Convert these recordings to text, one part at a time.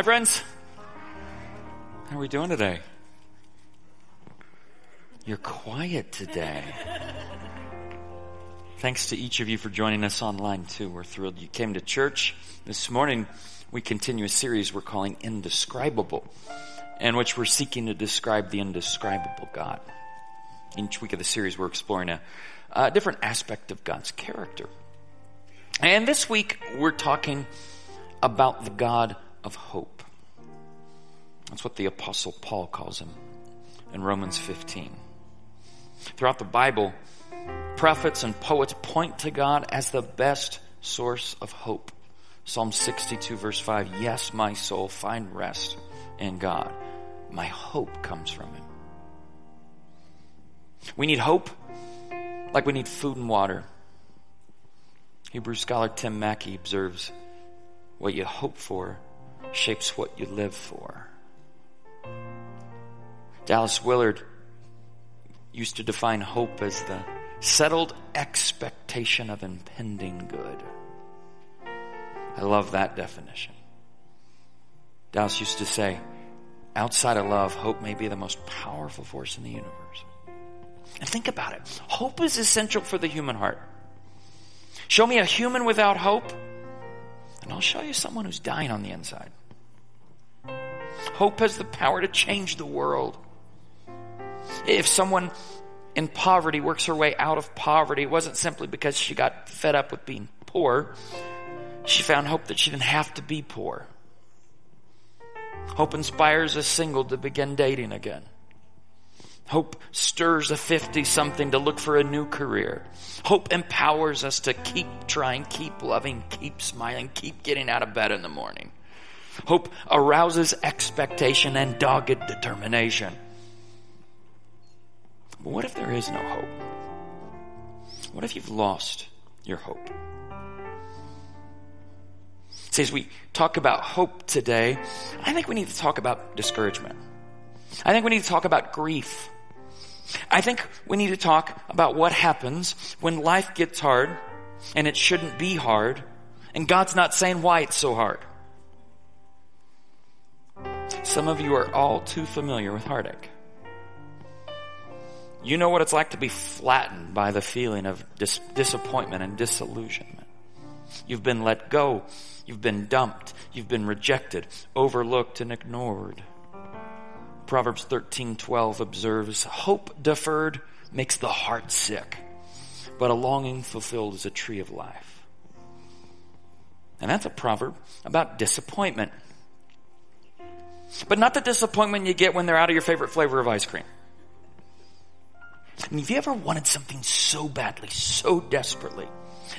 Hi, friends. How are we doing today? You're quiet today. Thanks to each of you for joining us online, too. We're thrilled you came to church. This morning, we continue a series we're calling Indescribable, in which we're seeking to describe the indescribable God. Each week of the series, we're exploring a, a different aspect of God's character. And this week, we're talking about the God of hope. That's what the Apostle Paul calls him in Romans 15. Throughout the Bible, prophets and poets point to God as the best source of hope. Psalm 62 verse 5, Yes, my soul, find rest in God. My hope comes from Him. We need hope like we need food and water. Hebrew scholar Tim Mackie observes, what you hope for shapes what you live for. Dallas Willard used to define hope as the settled expectation of impending good. I love that definition. Dallas used to say, outside of love, hope may be the most powerful force in the universe. And think about it. Hope is essential for the human heart. Show me a human without hope, and I'll show you someone who's dying on the inside. Hope has the power to change the world. If someone in poverty works her way out of poverty, it wasn't simply because she got fed up with being poor. She found hope that she didn't have to be poor. Hope inspires a single to begin dating again. Hope stirs a 50 something to look for a new career. Hope empowers us to keep trying, keep loving, keep smiling, keep getting out of bed in the morning. Hope arouses expectation and dogged determination. But what if there is no hope? What if you've lost your hope? See, as we talk about hope today, I think we need to talk about discouragement. I think we need to talk about grief. I think we need to talk about what happens when life gets hard and it shouldn't be hard and God's not saying why it's so hard. Some of you are all too familiar with heartache. You know what it's like to be flattened by the feeling of dis- disappointment and disillusionment. You've been let go. You've been dumped. You've been rejected, overlooked, and ignored. Proverbs 13:12 observes, "Hope deferred makes the heart sick, but a longing fulfilled is a tree of life." And that's a proverb about disappointment. But not the disappointment you get when they're out of your favorite flavor of ice cream. I mean, have you ever wanted something so badly, so desperately,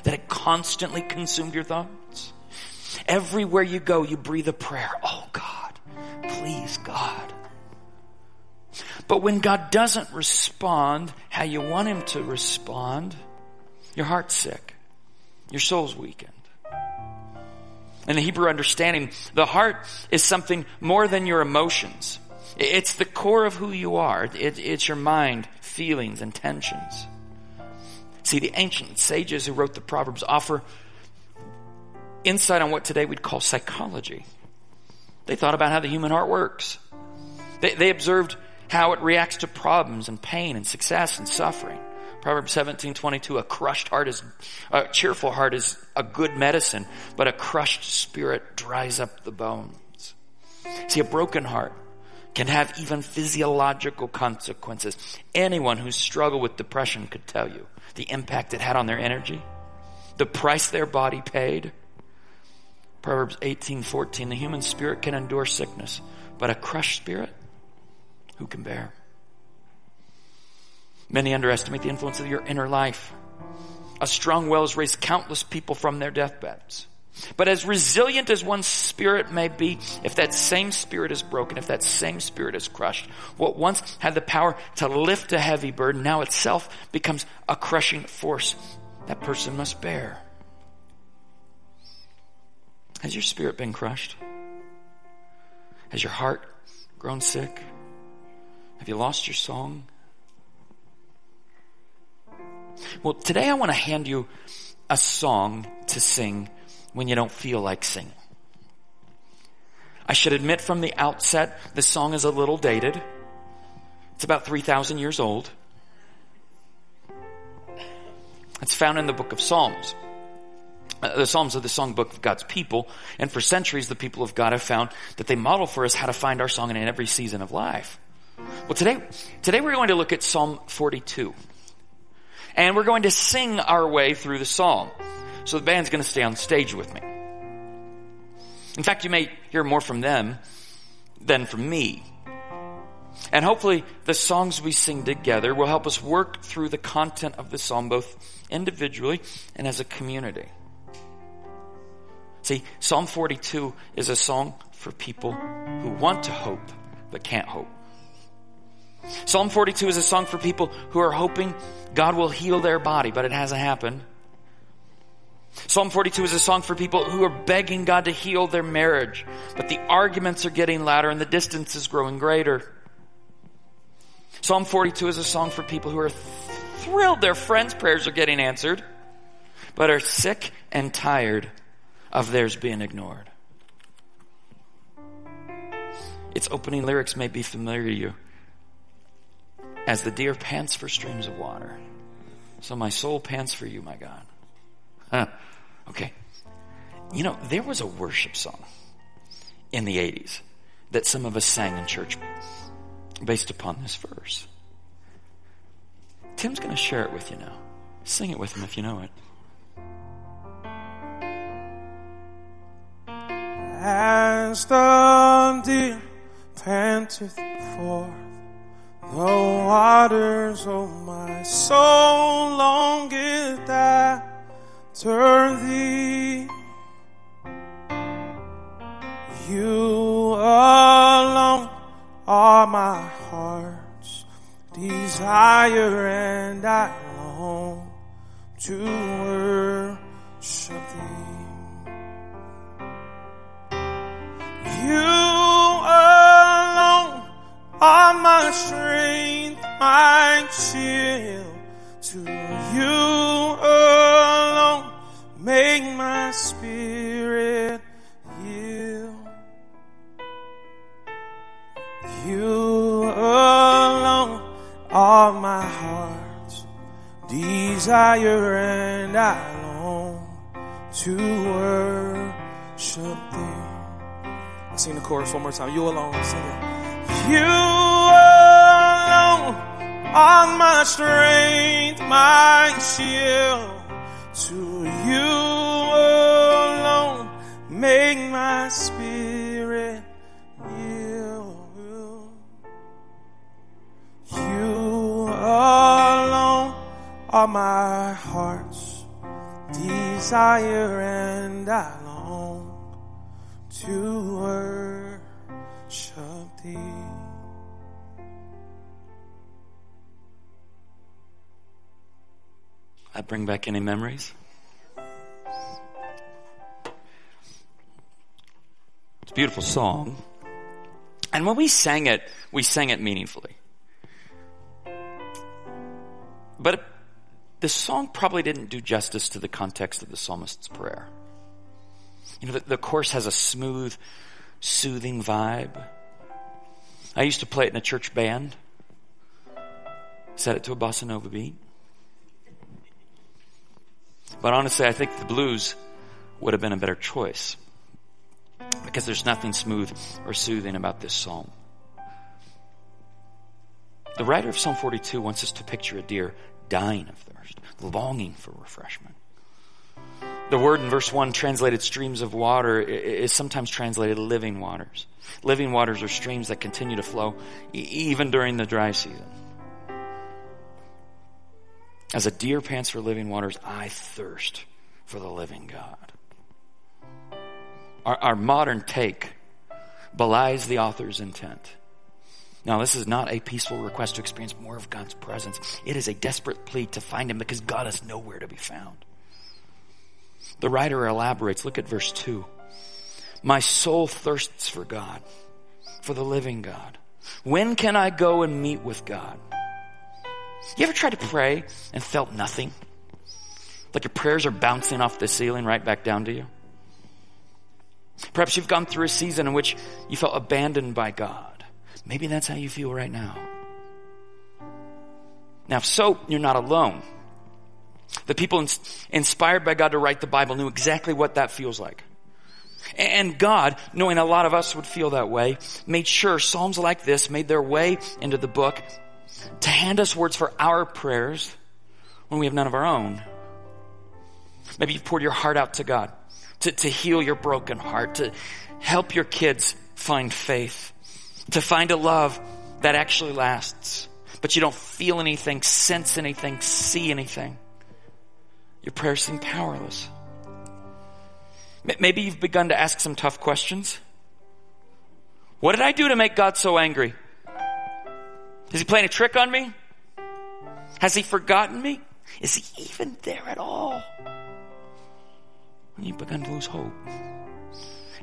that it constantly consumed your thoughts? Everywhere you go, you breathe a prayer. Oh God, please God. But when God doesn't respond how you want Him to respond, your heart's sick. Your soul's weakened. In the Hebrew understanding, the heart is something more than your emotions. It's the core of who you are. It, it's your mind, feelings, and tensions. See, the ancient sages who wrote the Proverbs offer insight on what today we'd call psychology. They thought about how the human heart works. They, they observed how it reacts to problems and pain and success and suffering. Proverbs 17, 22, a crushed heart is, a cheerful heart is a good medicine, but a crushed spirit dries up the bones. See, a broken heart can have even physiological consequences. Anyone who's struggled with depression could tell you the impact it had on their energy, the price their body paid. Proverbs 18:14 the human spirit can endure sickness, but a crushed spirit who can bear? Many underestimate the influence of your inner life. A strong will has raised countless people from their deathbeds. But as resilient as one's spirit may be, if that same spirit is broken, if that same spirit is crushed, what once had the power to lift a heavy burden now itself becomes a crushing force that person must bear. Has your spirit been crushed? Has your heart grown sick? Have you lost your song? Well, today I want to hand you a song to sing when you don't feel like singing. I should admit from the outset, this song is a little dated. It's about 3,000 years old. It's found in the book of Psalms. Uh, the Psalms are the songbook of God's people, and for centuries the people of God have found that they model for us how to find our song in every season of life. Well, today, today we're going to look at Psalm 42. And we're going to sing our way through the psalm. So the band's going to stay on stage with me. In fact, you may hear more from them than from me. And hopefully the songs we sing together will help us work through the content of the psalm both individually and as a community. See, Psalm 42 is a song for people who want to hope but can't hope. Psalm 42 is a song for people who are hoping God will heal their body, but it hasn't happened. Psalm 42 is a song for people who are begging God to heal their marriage, but the arguments are getting louder and the distance is growing greater. Psalm 42 is a song for people who are thrilled their friends' prayers are getting answered, but are sick and tired of theirs being ignored. Its opening lyrics may be familiar to you. As the deer pants for streams of water, so my soul pants for you, my God. Huh. Okay. You know, there was a worship song in the 80s that some of us sang in church based upon this verse. Tim's going to share it with you now. Sing it with him if you know it. As the deer panteth forth the waters, of my soul longeth after thee. You alone are my heart's desire, and I long to worship thee. You are my strength, my shield. To you alone make my spirit yield. You alone are my heart's desire, and I long to worship thee. I'll sing the chorus one more time. You alone, sing it. You alone are my strength, my shield. To you alone make my spirit yield. You alone are my heart's desire, and I long to worship thee. That bring back any memories? It's a beautiful song. And when we sang it, we sang it meaningfully. But the song probably didn't do justice to the context of the psalmist's prayer. You know, the, the chorus has a smooth, soothing vibe. I used to play it in a church band. Set it to a bossa nova beat. But honestly, I think the blues would have been a better choice because there's nothing smooth or soothing about this psalm. The writer of Psalm 42 wants us to picture a deer dying of thirst, longing for refreshment. The word in verse 1 translated streams of water is sometimes translated living waters. Living waters are streams that continue to flow even during the dry season. As a deer pants for living waters, I thirst for the living God. Our, our modern take belies the author's intent. Now, this is not a peaceful request to experience more of God's presence. It is a desperate plea to find Him because God is nowhere to be found. The writer elaborates. Look at verse 2. My soul thirsts for God, for the living God. When can I go and meet with God? You ever tried to pray and felt nothing? Like your prayers are bouncing off the ceiling right back down to you? Perhaps you've gone through a season in which you felt abandoned by God. Maybe that's how you feel right now. Now, if so, you're not alone. The people inspired by God to write the Bible knew exactly what that feels like. And God, knowing a lot of us would feel that way, made sure Psalms like this made their way into the book to hand us words for our prayers when we have none of our own. Maybe you've poured your heart out to God to, to heal your broken heart, to help your kids find faith, to find a love that actually lasts, but you don't feel anything, sense anything, see anything. Your prayers seem powerless. Maybe you've begun to ask some tough questions. What did I do to make God so angry? Is he playing a trick on me? Has he forgotten me? Is he even there at all? And you've begun to lose hope.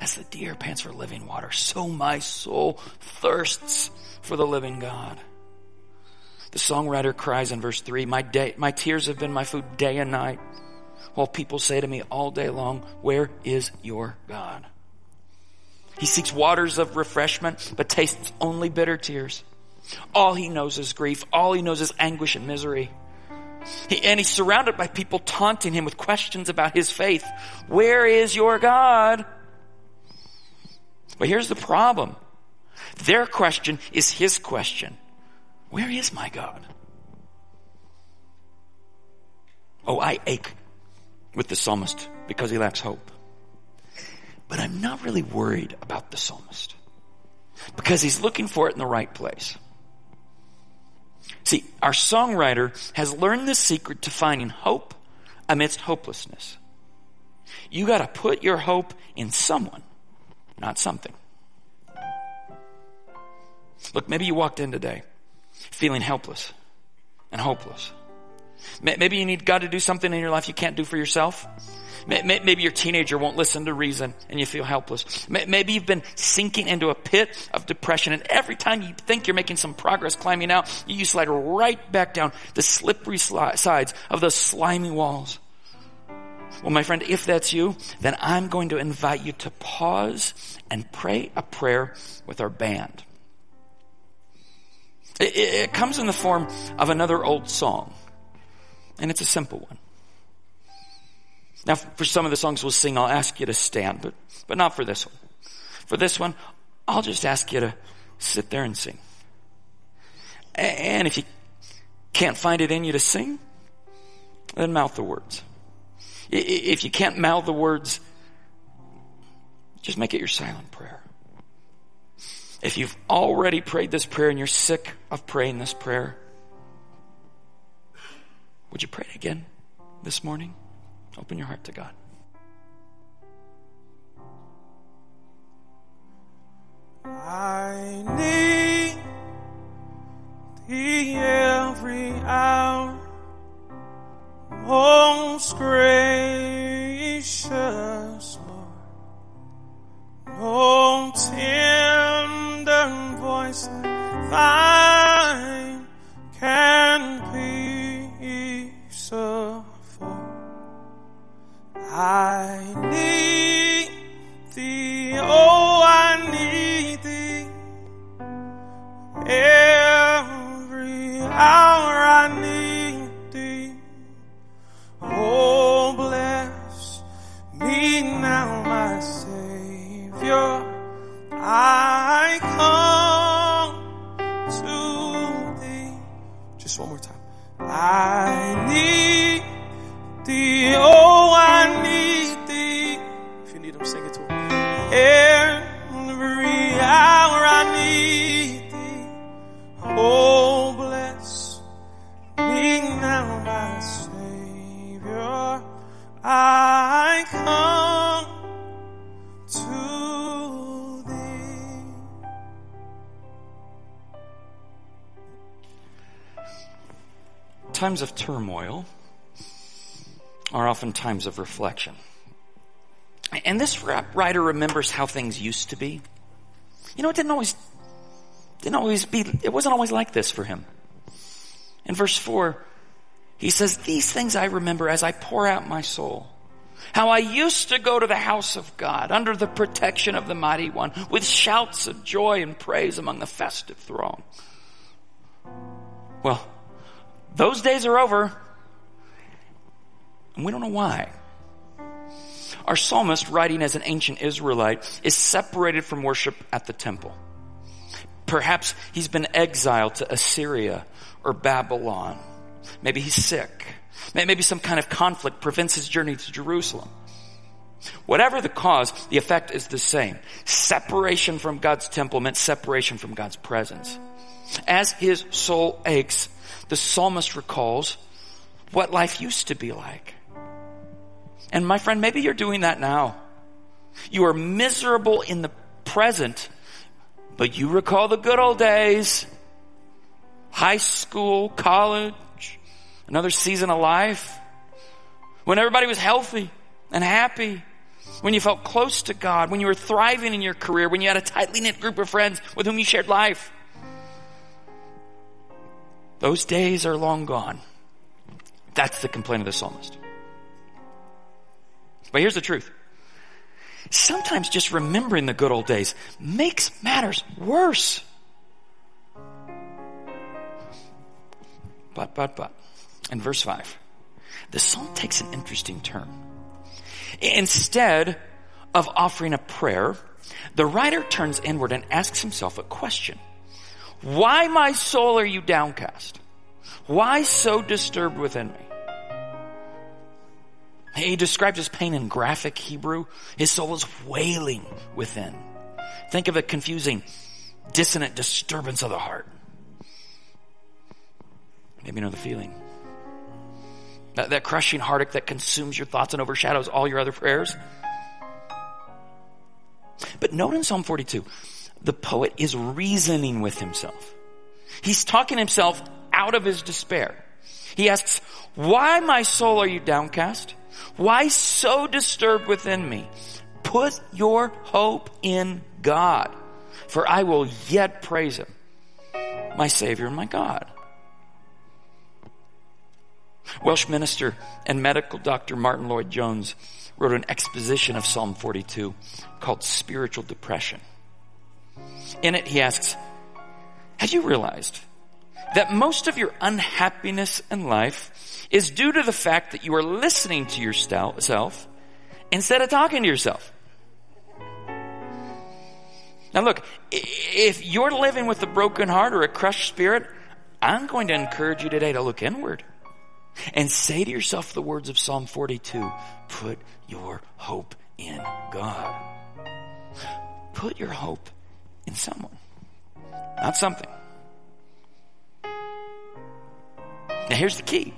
As the deer pants for living water, so my soul thirsts for the living God. The songwriter cries in verse 3 My, day, my tears have been my food day and night, while people say to me all day long, Where is your God? He seeks waters of refreshment, but tastes only bitter tears. All he knows is grief. All he knows is anguish and misery. He, and he's surrounded by people taunting him with questions about his faith. Where is your God? But here's the problem. Their question is his question. Where is my God? Oh, I ache with the psalmist because he lacks hope. But I'm not really worried about the psalmist because he's looking for it in the right place. See, our songwriter has learned the secret to finding hope amidst hopelessness. You gotta put your hope in someone, not something. Look, maybe you walked in today feeling helpless and hopeless. Maybe you need God to do something in your life you can't do for yourself. Maybe your teenager won't listen to reason and you feel helpless. Maybe you've been sinking into a pit of depression and every time you think you're making some progress climbing out, you slide right back down the slippery sides of those slimy walls. Well, my friend, if that's you, then I'm going to invite you to pause and pray a prayer with our band. It, it, it comes in the form of another old song, and it's a simple one. Now, for some of the songs we'll sing, I'll ask you to stand, but, but not for this one. For this one, I'll just ask you to sit there and sing. And if you can't find it in you to sing, then mouth the words. If you can't mouth the words, just make it your silent prayer. If you've already prayed this prayer and you're sick of praying this prayer, would you pray it again this morning? Open your heart to God. I need thee every hour, most gracious times of reflection. And this writer remembers how things used to be. You know, it didn't always, didn't always be, it wasn't always like this for him. In verse 4, he says, These things I remember as I pour out my soul. How I used to go to the house of God under the protection of the mighty one with shouts of joy and praise among the festive throng. Well, those days are over. And we don't know why. Our psalmist, writing as an ancient Israelite, is separated from worship at the temple. Perhaps he's been exiled to Assyria or Babylon. Maybe he's sick. Maybe some kind of conflict prevents his journey to Jerusalem. Whatever the cause, the effect is the same. Separation from God's temple meant separation from God's presence. As his soul aches, the psalmist recalls what life used to be like. And my friend, maybe you're doing that now. You are miserable in the present, but you recall the good old days. High school, college, another season of life. When everybody was healthy and happy. When you felt close to God. When you were thriving in your career. When you had a tightly knit group of friends with whom you shared life. Those days are long gone. That's the complaint of the psalmist. But here's the truth. Sometimes just remembering the good old days makes matters worse. But, but, but. In verse 5, the psalm takes an interesting turn. Instead of offering a prayer, the writer turns inward and asks himself a question. Why, my soul, are you downcast? Why so disturbed within me? He describes his pain in graphic Hebrew. His soul is wailing within. Think of a confusing, dissonant disturbance of the heart. Maybe you know the feeling. That, that crushing heartache that consumes your thoughts and overshadows all your other prayers. But note in Psalm 42, the poet is reasoning with himself. He's talking himself out of his despair. He asks, why my soul are you downcast? Why so disturbed within me? Put your hope in God, for I will yet praise him, my Savior my God. Welsh minister and medical doctor Martyn Lloyd-Jones wrote an exposition of Psalm 42 called Spiritual Depression. In it, he asks, have you realized that most of your unhappiness in life is due to the fact that you are listening to yourself instead of talking to yourself? Now look, if you're living with a broken heart or a crushed spirit, I'm going to encourage you today to look inward and say to yourself the words of Psalm 42, put your hope in God. Put your hope in someone, not something. Now here's the key.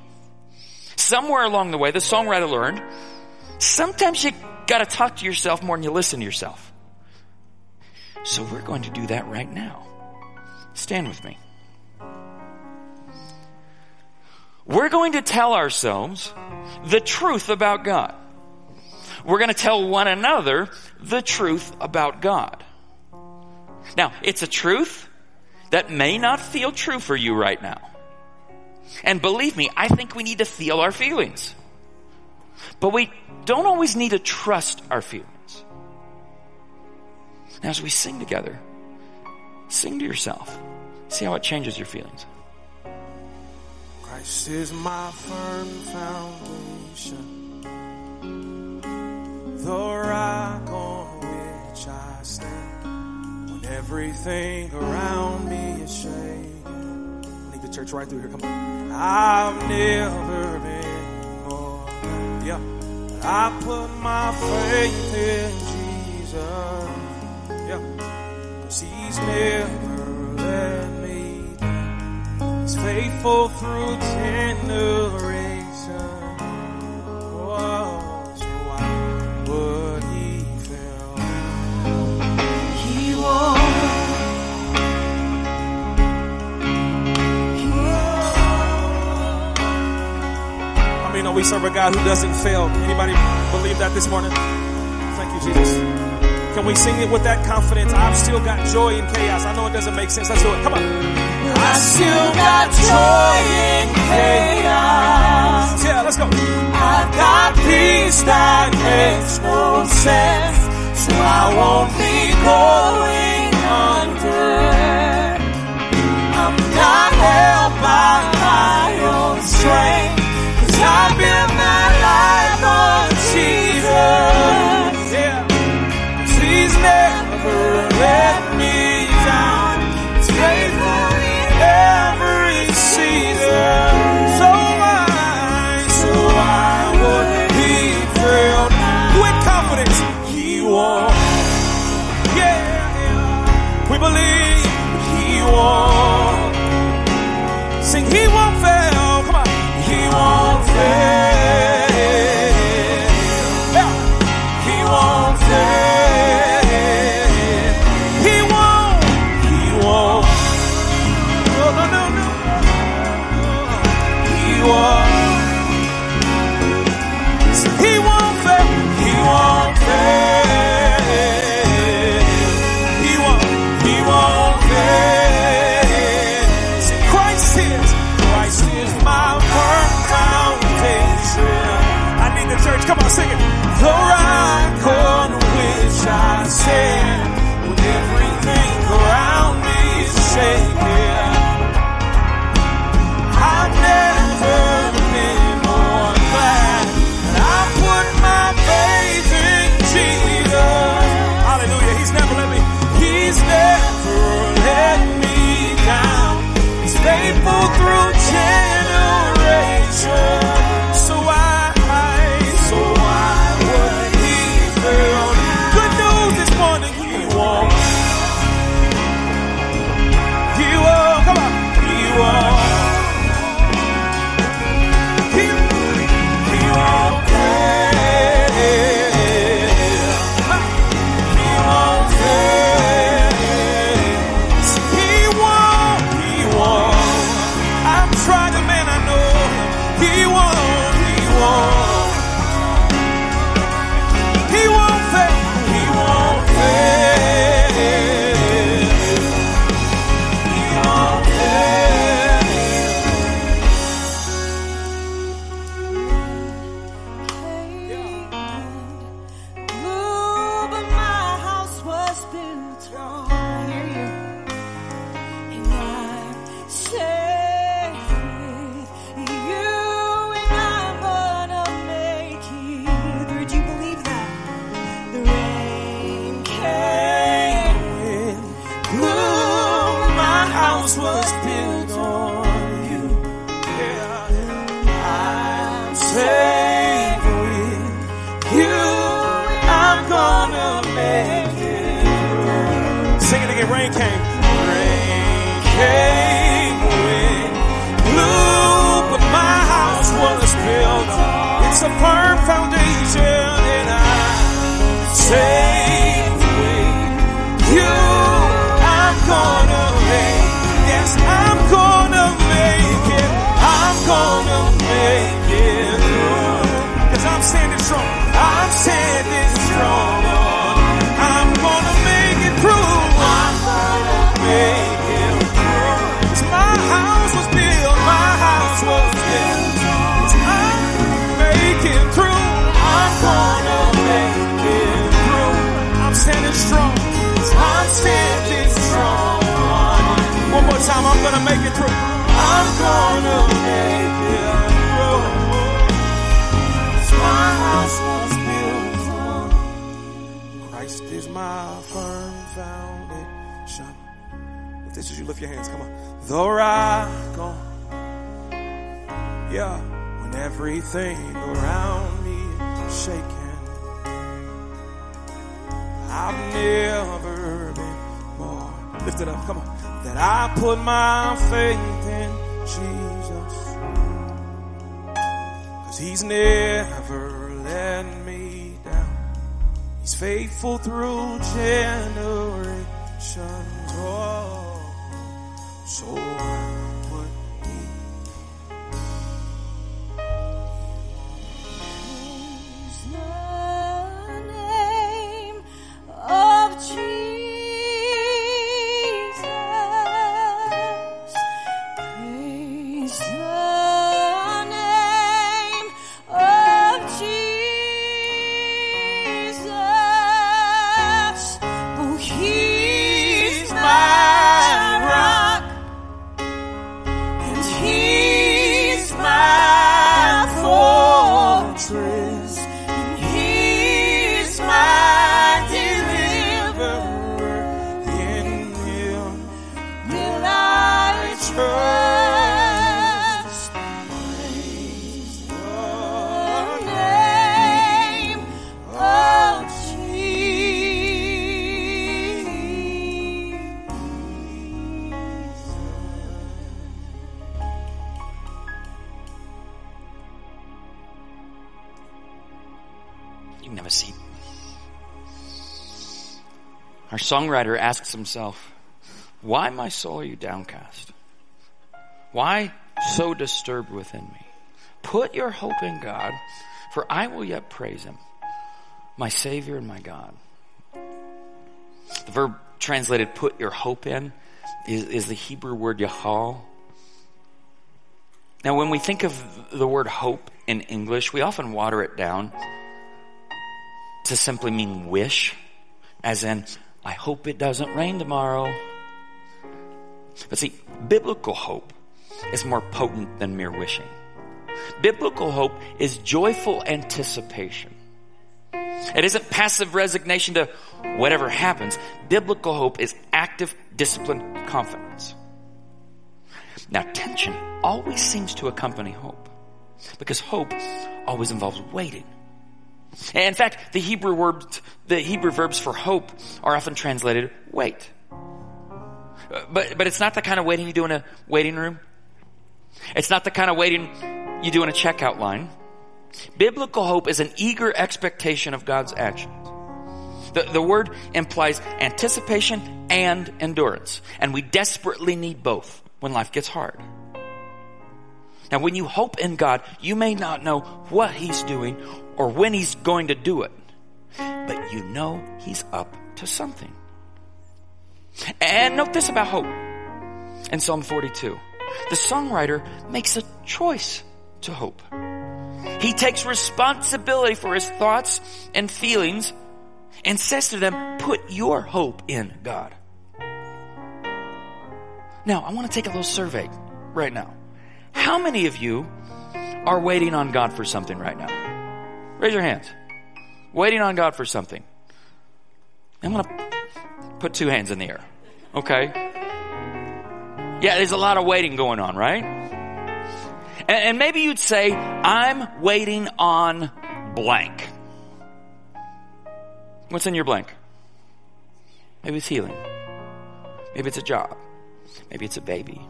Somewhere along the way, the songwriter learned, sometimes you gotta talk to yourself more than you listen to yourself. So we're going to do that right now. Stand with me. We're going to tell ourselves the truth about God. We're going to tell one another the truth about God. Now, it's a truth that may not feel true for you right now. And believe me, I think we need to feel our feelings. But we don't always need to trust our feelings. Now, as we sing together, sing to yourself. See how it changes your feelings. Christ is my firm foundation, the rock on which I stand. When everything around me is shaking, church right through here. Come on, I've never been more. Yeah, I put my faith in Jesus. Yeah, cause He's never let me down. He's faithful through generation. Whoa, know we serve a God who doesn't fail. Anybody believe that this morning? Thank you, Jesus. Can we sing it with that confidence? I've still got joy in chaos. I know it doesn't make sense. Let's do it. Come on. I still got joy in chaos. Yeah, let's go. I've got peace that makes no sense, so I won't be going under. I'm not held by my own strength, cause I've songwriter asks himself, Why, my soul, are you downcast? Why so disturbed within me? Put your hope in God, for I will yet praise him, my Savior and my God. The verb translated put your hope in is, is the Hebrew word yahal. Now, when we think of the word hope in English, we often water it down to simply mean wish, as in, I hope it doesn't rain tomorrow. But see, biblical hope is more potent than mere wishing. Biblical hope is joyful anticipation. It isn't passive resignation to whatever happens. Biblical hope is active, disciplined confidence. Now, tension always seems to accompany hope because hope always involves waiting. In fact, the Hebrew words, the Hebrew verbs for hope are often translated wait. But, but it's not the kind of waiting you do in a waiting room. It's not the kind of waiting you do in a checkout line. Biblical hope is an eager expectation of God's actions. The, the word implies anticipation and endurance, and we desperately need both when life gets hard. Now, when you hope in God, you may not know what He's doing or when He's going to do it, but you know He's up to something. And note this about hope in Psalm 42. The songwriter makes a choice to hope. He takes responsibility for his thoughts and feelings and says to them, put your hope in God. Now, I want to take a little survey right now. How many of you are waiting on God for something right now? Raise your hands. Waiting on God for something. I'm going to put two hands in the air. Okay? Yeah, there's a lot of waiting going on, right? And, and maybe you'd say, I'm waiting on blank. What's in your blank? Maybe it's healing. Maybe it's a job. Maybe it's a baby.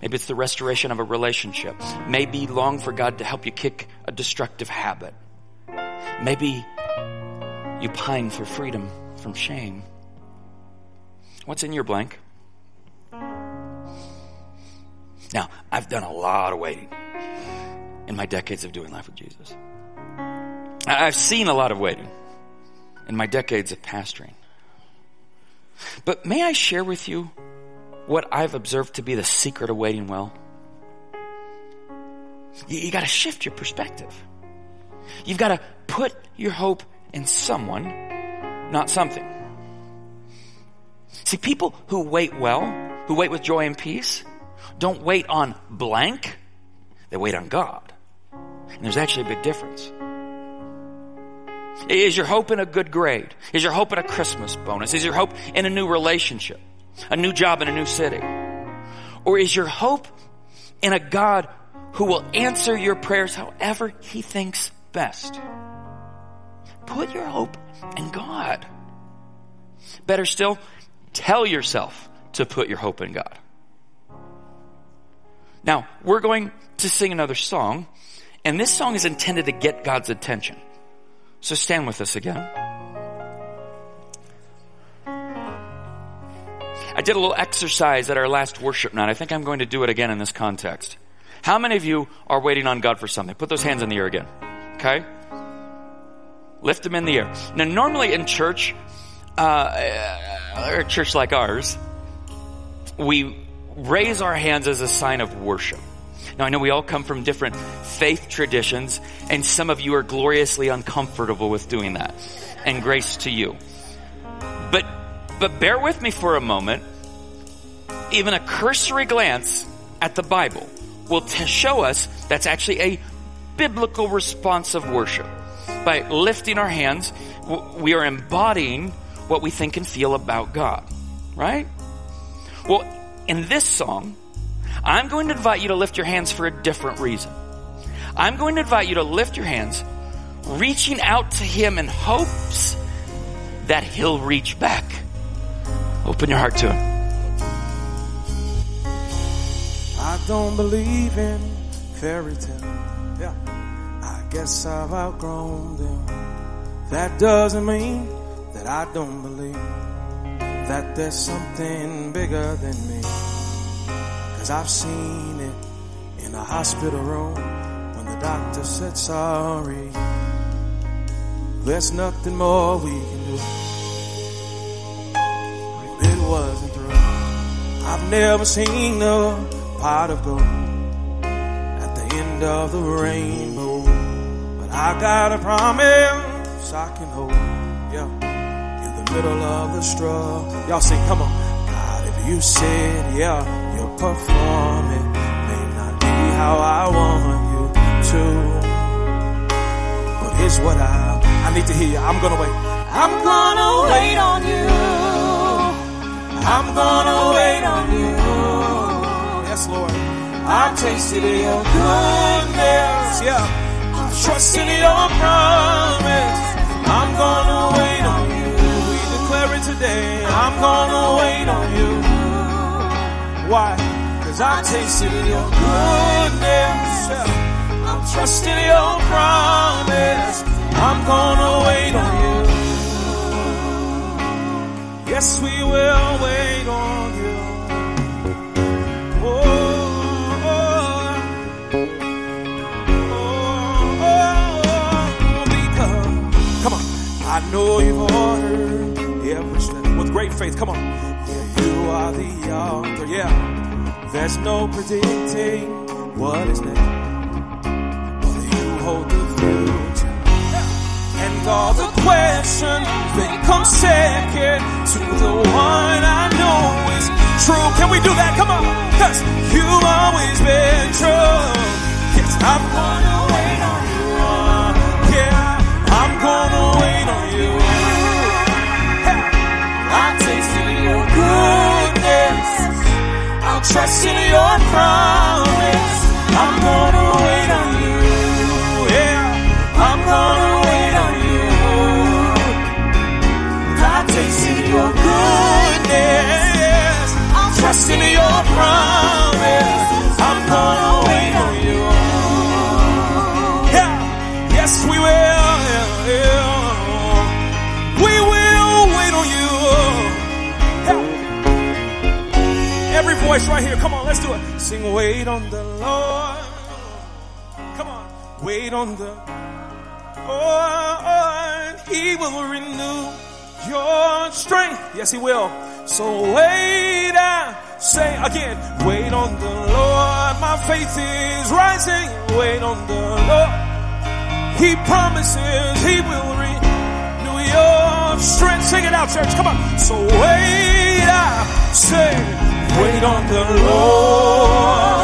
Maybe it's the restoration of a relationship. Maybe long for God to help you kick a destructive habit. Maybe you pine for freedom from shame. What's in your blank? Now, I've done a lot of waiting in my decades of doing life with Jesus. I've seen a lot of waiting in my decades of pastoring. But may I share with you what I've observed to be the secret of waiting well? You, you gotta shift your perspective. You've gotta put your hope in someone, not something. See, people who wait well, who wait with joy and peace, don't wait on blank, they wait on God. And there's actually a big difference. Is your hope in a good grade? Is your hope in a Christmas bonus? Is your hope in a new relationship? A new job in a new city? Or is your hope in a God who will answer your prayers however he thinks best? Put your hope in God. Better still, tell yourself to put your hope in God. Now, we're going to sing another song, and this song is intended to get God's attention. So stand with us again. I did a little exercise at our last worship night. I think I'm going to do it again in this context. How many of you are waiting on God for something? Put those hands in the air again. Okay? Lift them in the air. Now, normally in church, uh, or a church like ours, we raise our hands as a sign of worship. Now, I know we all come from different faith traditions, and some of you are gloriously uncomfortable with doing that. And grace to you. But, but bear with me for a moment. Even a cursory glance at the Bible will t- show us that's actually a biblical response of worship. By lifting our hands, we are embodying what we think and feel about God. Right? Well, in this song, I'm going to invite you to lift your hands for a different reason. I'm going to invite you to lift your hands, reaching out to Him in hopes that He'll reach back. Open your heart to Him. I don't believe in fairy tales. Yeah. I guess I've outgrown them. That doesn't mean that I don't believe. that there's something bigger than me. Cause I've seen it in a hospital room when the doctor said sorry. There's nothing more we can do. It wasn't through. I've never seen a pot of gold at the end of the rainbow. But I got a promise I can hold. Yeah. In the middle of the struggle. Y'all sing, come on. God, if you said, yeah, you'll perform it. May not be how I want you to. But here's what I, I need to hear you. I'm gonna wait. I'm gonna wait on you. I'm gonna wait on you. Yes, Lord. I've tasted your goodness. Yeah. I'm trusting your promise. I'm gonna wait on you. We declare it today. I'm gonna wait on you. Why? Cause I tasted your goodness. Yeah. I'm trusting your promise. I'm gonna wait on you. Yes, we will wait on you. Know you've ordered every step with great faith. Come on. Yeah, you are the author. Yeah. There's no predicting what is next. But you hold the future. And all the questions, they come second to the one I know is true. Can we do that? Come on. Cause you've always been true. Yes, I'm gonna wait on you. Yeah, I'm gonna wait trust in your promise. I'm gonna wait on you. Yeah, I'm gonna wait on you. I tasted your goodness. I'm trusting your promise. Voice right here. Come on, let's do it. Sing, wait on the Lord. Come on, wait on the Lord. He will renew your strength. Yes, He will. So wait, I say again, wait on the Lord. My faith is rising. Wait on the Lord. He promises He will strength. Sing it out, church. Come on. So wait, I say, wait on the Lord.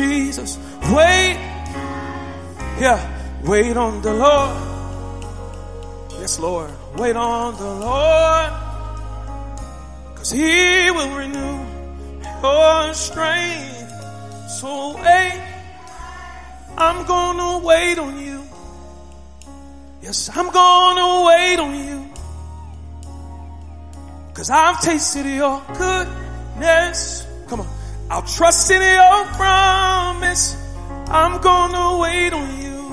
Jesus. Wait. Yeah, wait on the Lord. Yes, Lord. Wait on the Lord. Cause he will renew your strength. So wait. I'm gonna wait on you. Yes, I'm gonna wait on you. Cause I've tasted your goodness. Come on. I'll trust in your promise. I'm gonna wait on you.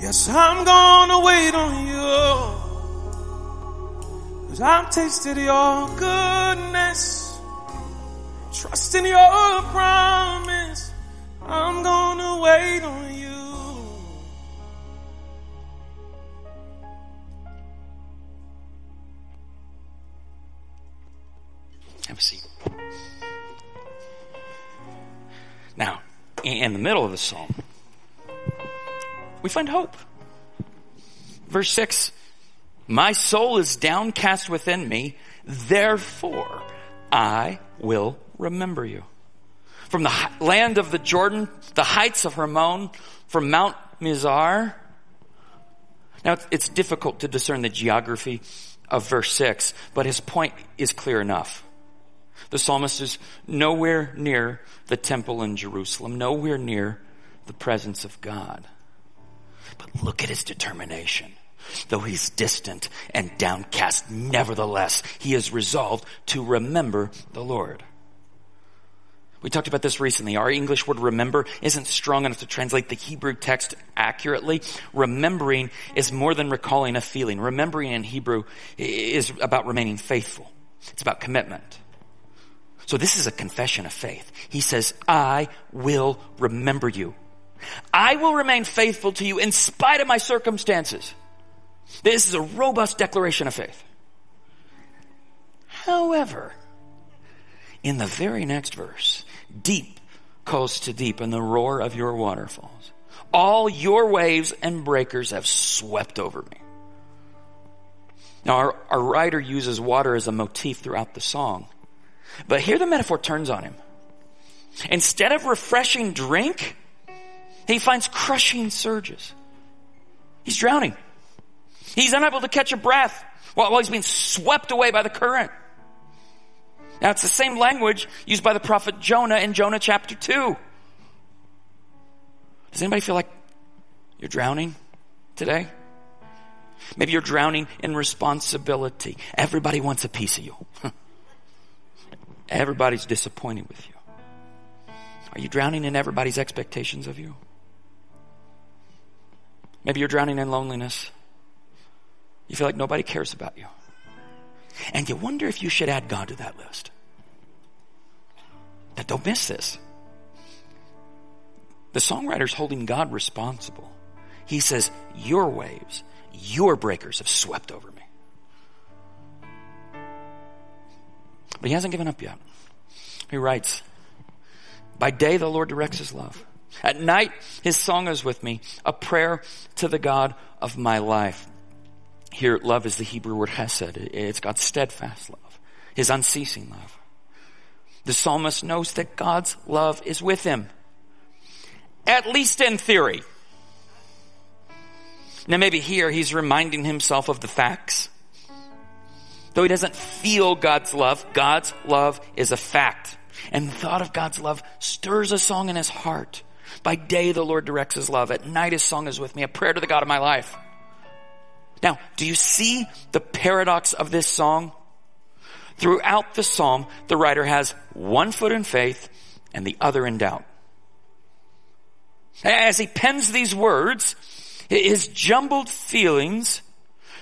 Yes, I'm gonna wait on you. Cause I've tasted your goodness. Trust in your promise. I'm gonna wait on you. In the middle of the psalm, we find hope. Verse 6 My soul is downcast within me, therefore I will remember you. From the land of the Jordan, the heights of Hermon, from Mount Mizar. Now, it's difficult to discern the geography of verse 6, but his point is clear enough. The psalmist is nowhere near the temple in Jerusalem, nowhere near the presence of God. But look at his determination. Though he's distant and downcast, nevertheless, he is resolved to remember the Lord. We talked about this recently. Our English word remember isn't strong enough to translate the Hebrew text accurately. Remembering is more than recalling a feeling. Remembering in Hebrew is about remaining faithful. It's about commitment. So this is a confession of faith. He says, I will remember you. I will remain faithful to you in spite of my circumstances. This is a robust declaration of faith. However, in the very next verse, deep calls to deep in the roar of your waterfalls. All your waves and breakers have swept over me. Now, our, our writer uses water as a motif throughout the song. But here the metaphor turns on him. Instead of refreshing drink, he finds crushing surges. He's drowning. He's unable to catch a breath while, he's being swept away by the current. Now it's the same language used by the prophet Jonah in Jonah chapter 2. Does anybody feel like you're drowning today? Maybe you're drowning in responsibility. Everybody wants a piece of you. Everybody's disappointed with you. Are you drowning in everybody's expectations of you? Maybe you're drowning in loneliness. You feel like nobody cares about you. And you wonder if you should add God to that list. But don't miss this. The songwriter's holding God responsible. He says, Your waves, your breakers have swept over me. But he hasn't given up yet. He writes, By day the Lord directs his love. At night his song is with me, a prayer to the God of my life. Here, love is the Hebrew word hesed. It's God's steadfast love, his unceasing love. The psalmist knows that God's love is with him. At least in theory. Now maybe here he's reminding himself of the facts. Though he doesn't feel God's love, God's love is a fact. And the thought of God's love stirs a song in his heart. By day the Lord directs his love. At night his song is with me, a prayer to the God of my life. Now, do you see the paradox of this song? Throughout the psalm, the writer has one foot in faith and the other in doubt. As he pens these words, his jumbled feelings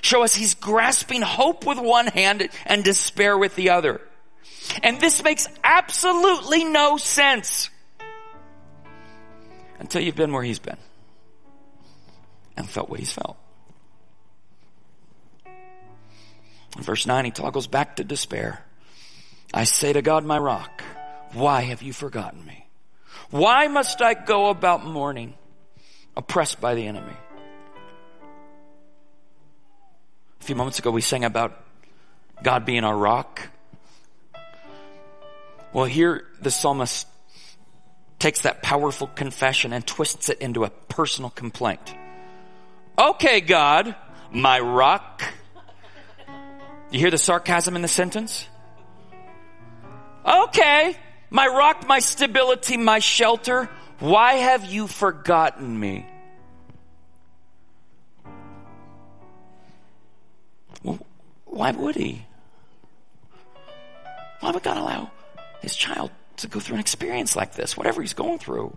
show us he's grasping hope with one hand and despair with the other. And this makes absolutely no sense until you've been where he's been and felt what he's felt. In verse 9, he toggles back to despair. I say to God, my rock, why have you forgotten me? Why must I go about mourning, oppressed by the enemy? A few moments ago, we sang about God being our rock. Well, here the psalmist takes that powerful confession and twists it into a personal complaint. Okay, God, my rock. You hear the sarcasm in the sentence? Okay, my rock, my stability, my shelter. Why have you forgotten me? Why would he? Why would God allow his child to go through an experience like this, whatever he's going through?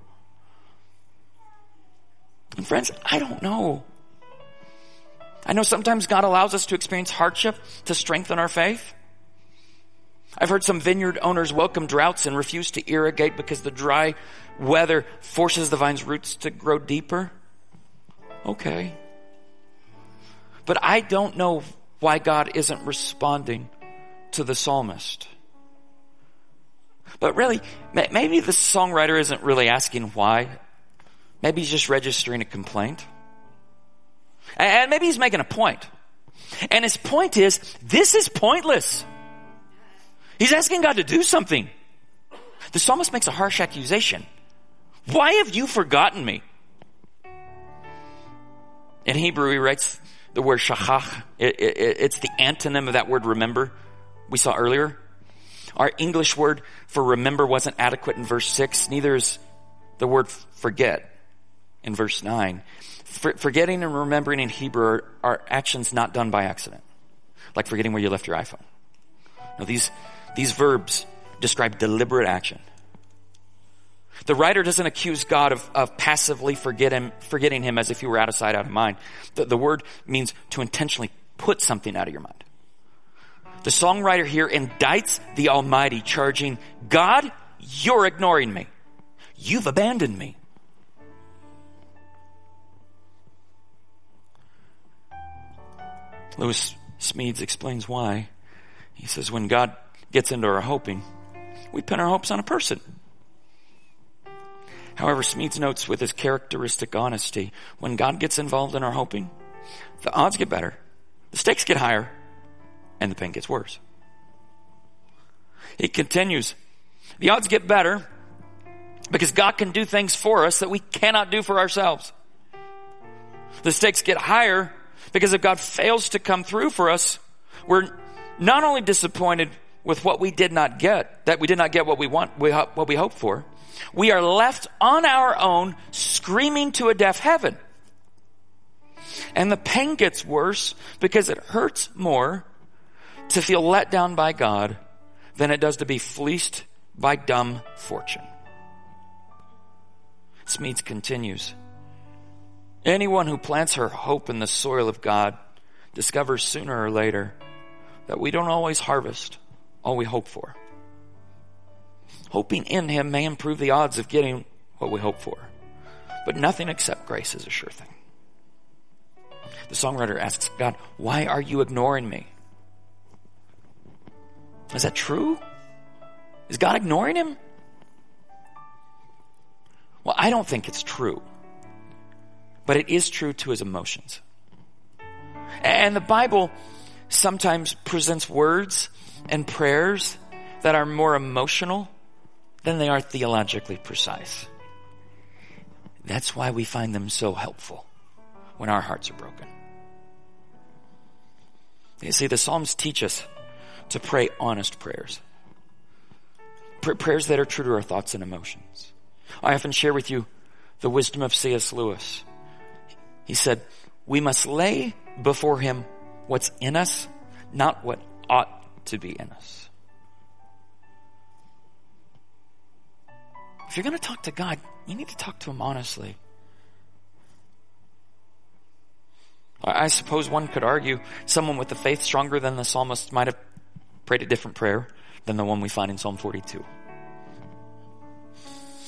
And friends, I don't know. I know sometimes God allows us to experience hardship to strengthen our faith. I've heard some vineyard owners welcome droughts and refuse to irrigate because the dry weather forces the vine's roots to grow deeper. Okay. But I don't know why God isn't responding to the psalmist. But really, maybe the songwriter isn't really asking why. Maybe he's just registering a complaint. And maybe he's making a point. And his point is, this is pointless. He's asking God to do something. The psalmist makes a harsh accusation. Why have you forgotten me? In Hebrew, he writes the word shachach. It, it, it's the antonym of that word remember we saw earlier. Our English word for remember wasn't adequate in verse 6. Neither is the word forget in verse 9. For, forgetting and remembering in Hebrew are, are, actions not done by accident, like forgetting where you left your iPhone. Now, these, these verbs describe deliberate action. The writer doesn't accuse God of, of passively forget him, forgetting him as if he were out of sight, out of mind. The, the word means to intentionally put something out of your mind. The songwriter here indicts the Almighty, charging, God, you're ignoring me. You've abandoned me. Lewis Smedes explains why. He says, when God gets into our hoping, we pin our hopes on a person. However, Smedes notes with his characteristic honesty, when God gets involved in our hoping, the odds get better, the stakes get higher, and the pain gets worse. He continues, the odds get better because God can do things for us that we cannot do for ourselves. The stakes get higher because if God fails to come through for us, we're not only disappointed with what we did not get, that we did not get what we want, what we hope for, we are left on our own screaming to a deaf heaven. And the pain gets worse because it hurts more to feel let down by God than it does to be fleeced by dumb fortune. Smedes continues. Anyone who plants her hope in the soil of God discovers sooner or later that we don't always harvest all we hope for. Hoping in Him may improve the odds of getting what we hope for, but nothing except grace is a sure thing. The songwriter asks God, why are you ignoring me? Is that true? Is God ignoring him? Well, I don't think it's true but it is true to his emotions. And the Bible sometimes presents words and prayers that are more emotional than they are theologically precise. That's why we find them so helpful when our hearts are broken. You see, the Psalms teach us to pray honest prayers. prayers that are true to our thoughts and emotions. I often share with you the wisdom of C.S. Lewis he said, we must lay before him what's in us, not what ought to be in us. If you're going to talk to God, you need to talk to him honestly. I suppose one could argue someone with a faith stronger than the psalmist might have prayed a different prayer than the one we find in Psalm 42.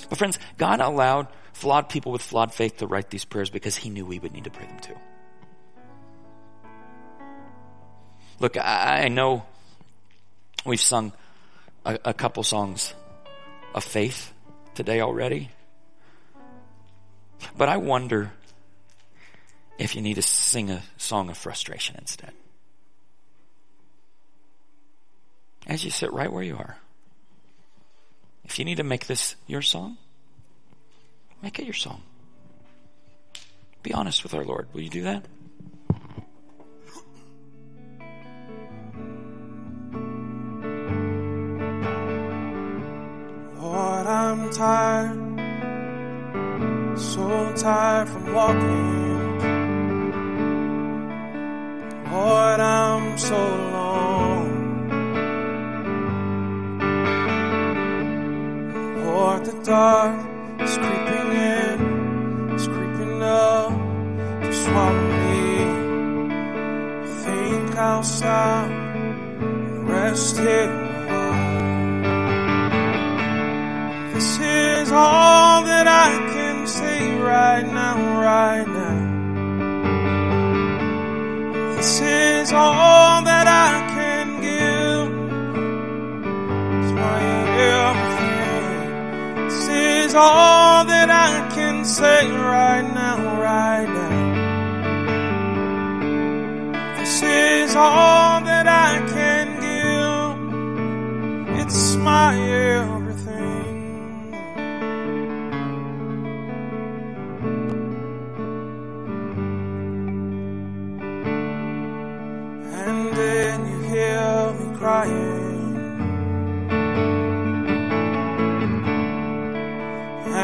But friends, God allowed flawed people with flawed faith to write these prayers because he knew we would need to pray them too. Look, I, know we've sung a, a couple songs of faith today already, but I wonder if you need to sing a song of frustration instead. As you sit right where you are. If you need to make this your song, Make it your song. Be honest with our Lord. Will you do that? I'm tired, so tired from walking. Lord, I'm so long. Lord, the dark is creeping in, is creeping up to swallow me. I think I'll stop and rest here. Is all that I can say right now, right now. This is all that I can give. It's my everything. This is all that I can say right now, right now. This is all that I can give. It's my everything.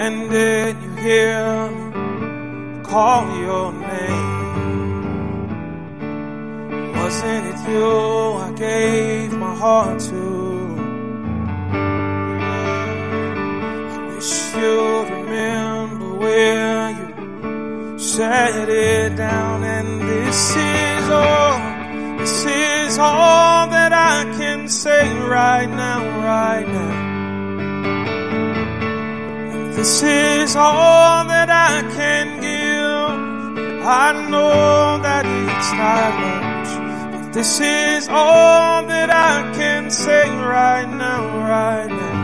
And then you hear me call your name. Wasn't it you I gave my heart to? I wish you'd remember where you set it down and this is all this is all that I can say right now right now this is all that I can give I know that it's not much but this is all that I can say right now right now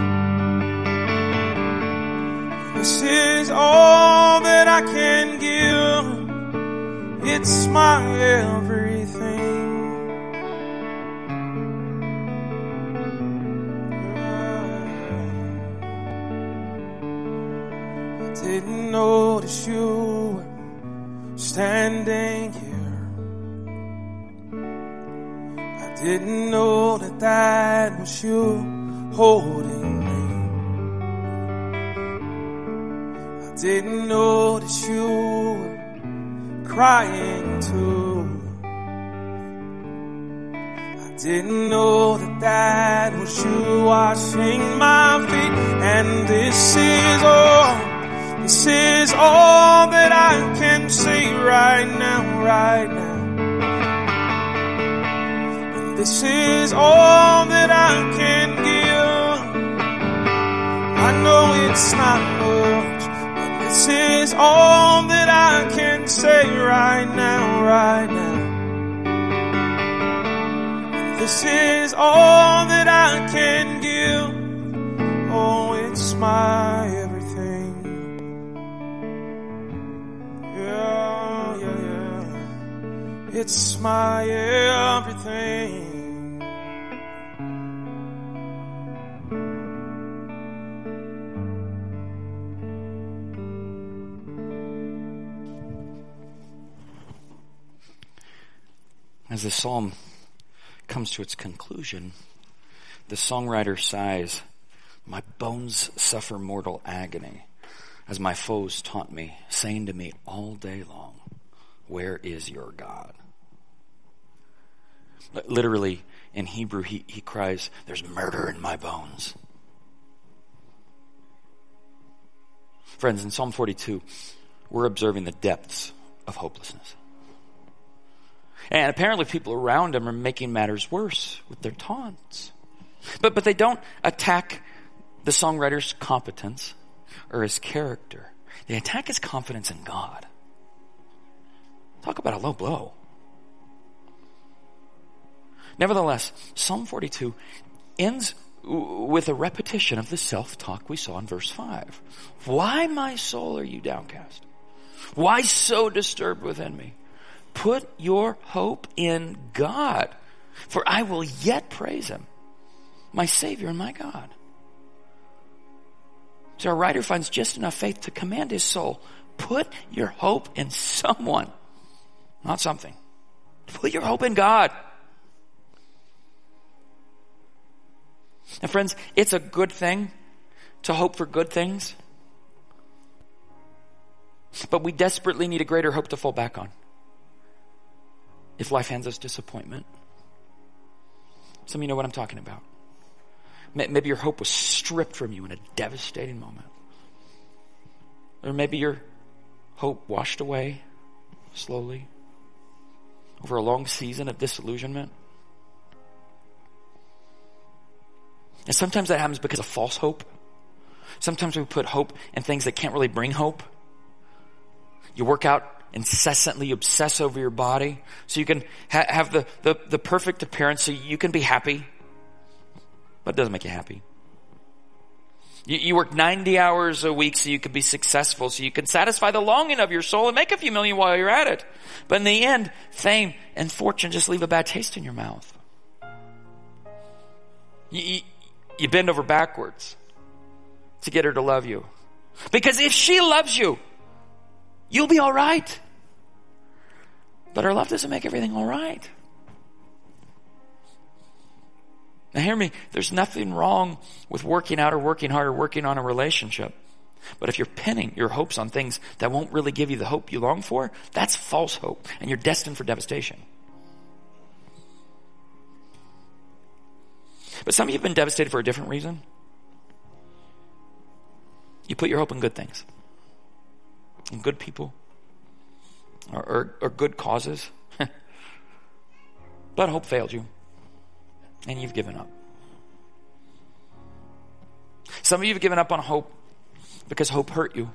this is all that I can give. It's my everything. Was you holding me. I didn't notice you were crying too. I didn't know that that was you washing my feet. And this is all, this is all that I can say right now, right now. This is all that I can give. I know it's not much, but this is all that I can say right now, right now. This is all that I can give. Oh, it's my everything. Yeah, yeah, yeah. It's my everything. As the psalm comes to its conclusion, the songwriter sighs, My bones suffer mortal agony as my foes taunt me, saying to me all day long, Where is your God? Literally, in Hebrew, he, he cries, There's murder in my bones. Friends, in Psalm 42, we're observing the depths of hopelessness. And apparently people around him are making matters worse with their taunts. But, but they don't attack the songwriter's competence or his character. They attack his confidence in God. Talk about a low blow. Nevertheless, Psalm 42 ends with a repetition of the self-talk we saw in verse 5. Why, my soul, are you downcast? Why so disturbed within me? Put your hope in God, for I will yet praise him, my Savior and my God. So our writer finds just enough faith to command his soul. Put your hope in someone, not something. Put your hope in God. And friends, it's a good thing to hope for good things. But we desperately need a greater hope to fall back on. If life hands us disappointment. Some of you know what I'm talking about. Maybe your hope was stripped from you in a devastating moment. Or maybe your hope washed away slowly over a long season of disillusionment. And sometimes that happens because of false hope. Sometimes we put hope in things that can't really bring hope. You work out incessantly, obsess over your body so you can ha- have the, the, the perfect appearance so you can be happy, but it doesn't make you happy. You, you work 90 hours a week so you can be successful, so you can satisfy the longing of your soul and make a few million while you're at it. But in the end, fame and fortune just leave a bad taste in your mouth. You, you, you bend over backwards to get her to love you. Because if she loves you, you'll be alright. But our love doesn't make everything alright. Now hear me, there's nothing wrong with working out or working hard or working on a relationship. But if you're pinning your hopes on things that won't really give you the hope you long for, that's false hope and you're destined for devastation. But some of you have been devastated for a different reason. You put your hope in good things, in good people, or, or, or good causes. but hope failed you, and you've given up. Some of you have given up on hope because hope hurt you.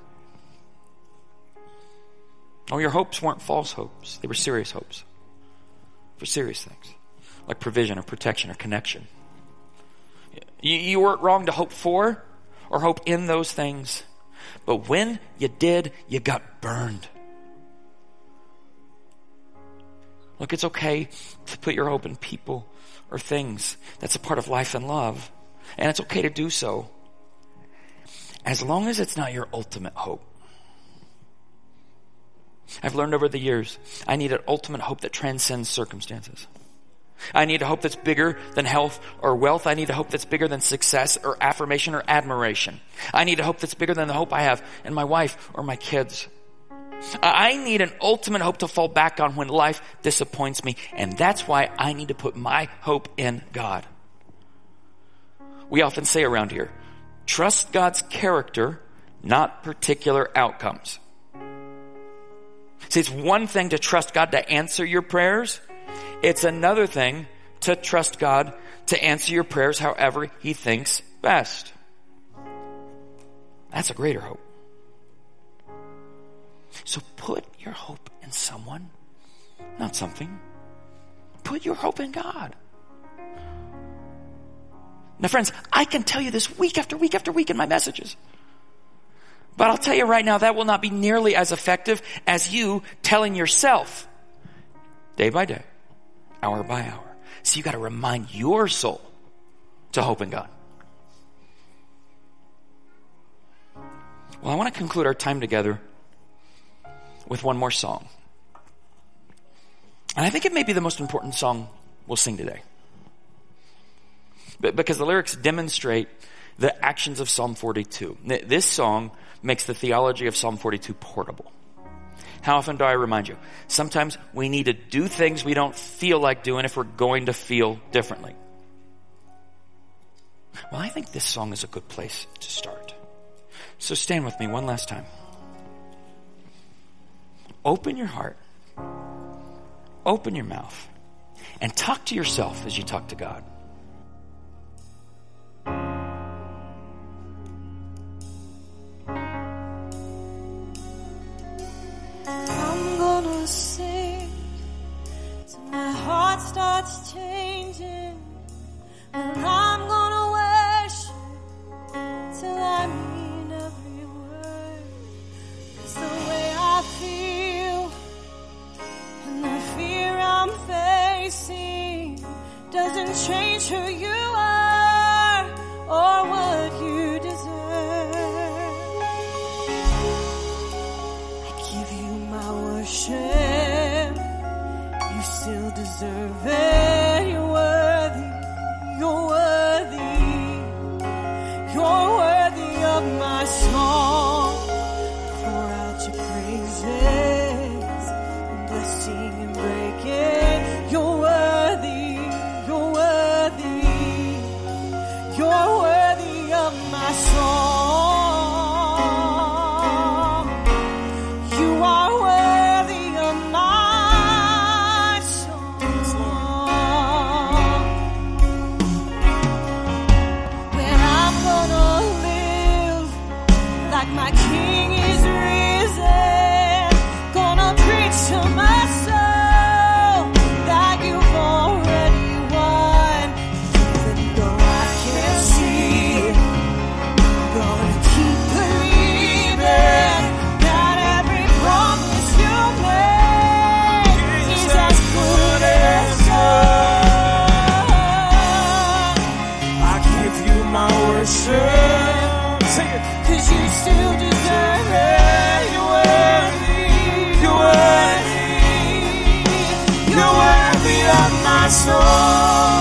Oh, your hopes weren't false hopes, they were serious hopes for serious things like provision or protection or connection. You, you weren't wrong to hope for or hope in those things. But when you did, you got burned. Look, it's okay to put your hope in people or things. That's a part of life and love. And it's okay to do so. As long as it's not your ultimate hope. I've learned over the years, I need an ultimate hope that transcends circumstances. I need a hope that's bigger than health or wealth. I need a hope that's bigger than success or affirmation or admiration. I need a hope that's bigger than the hope I have in my wife or my kids. I need an ultimate hope to fall back on when life disappoints me. And that's why I need to put my hope in God. We often say around here, trust God's character, not particular outcomes. See, it's one thing to trust God to answer your prayers. It's another thing to trust God to answer your prayers however He thinks best. That's a greater hope. So put your hope in someone, not something. Put your hope in God. Now friends, I can tell you this week after week after week in my messages. But I'll tell you right now, that will not be nearly as effective as you telling yourself day by day hour by hour. So you got to remind your soul to hope in God. Well, I want to conclude our time together with one more song. And I think it may be the most important song we'll sing today. But because the lyrics demonstrate the actions of Psalm 42. This song makes the theology of Psalm 42 portable. How often do I remind you? Sometimes we need to do things we don't feel like doing if we're going to feel differently. Well, I think this song is a good place to start. So stand with me one last time. Open your heart. Open your mouth. And talk to yourself as you talk to God. Sing till my heart starts changing. And I'm gonna worship till I mean every word. 'Cause the way I feel and the fear I'm facing doesn't change who you are or what you You still deserve it. my King. soul.